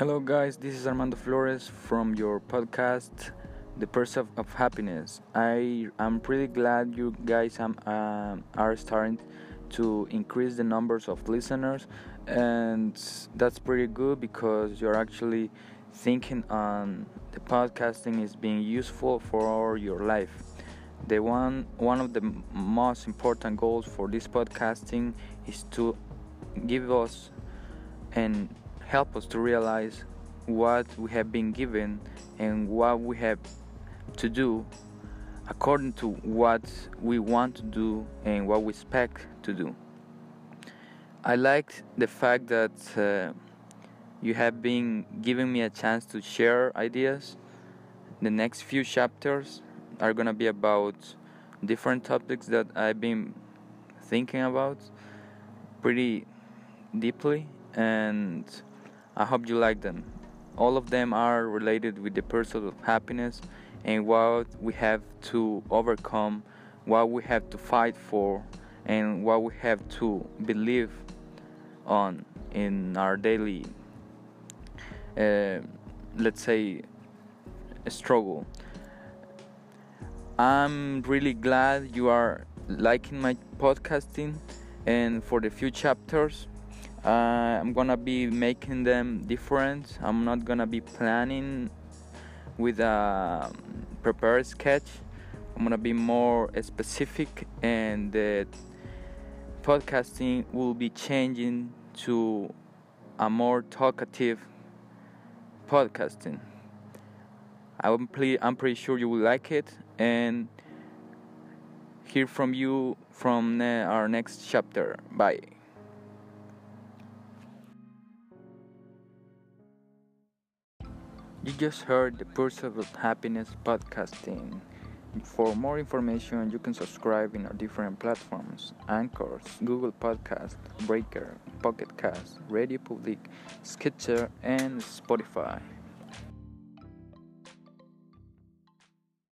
Hello, guys. This is Armando Flores from your podcast, The Pursuit of Happiness. I am pretty glad you guys am, uh, are starting to increase the numbers of listeners, and that's pretty good because you're actually thinking on the podcasting is being useful for your life. The one one of the most important goals for this podcasting is to give us and help us to realize what we have been given and what we have to do according to what we want to do and what we expect to do. I liked the fact that uh, you have been giving me a chance to share ideas. The next few chapters are going to be about different topics that I've been thinking about pretty deeply and I hope you like them. All of them are related with the pursuit of happiness and what we have to overcome, what we have to fight for, and what we have to believe on in our daily, uh, let's say, struggle. I'm really glad you are liking my podcasting, and for the few chapters, uh, I'm gonna be making them different. I'm not gonna be planning with a prepared sketch. I'm gonna be more specific, and the podcasting will be changing to a more talkative podcasting. I'm, ple- I'm pretty sure you will like it and hear from you from our next chapter. Bye. You just heard the Pursuit of Happiness podcasting. For more information, you can subscribe in our different platforms Anchors, Google Podcast, Breaker, Pocket Cast, Radio Public, Stitcher, and Spotify.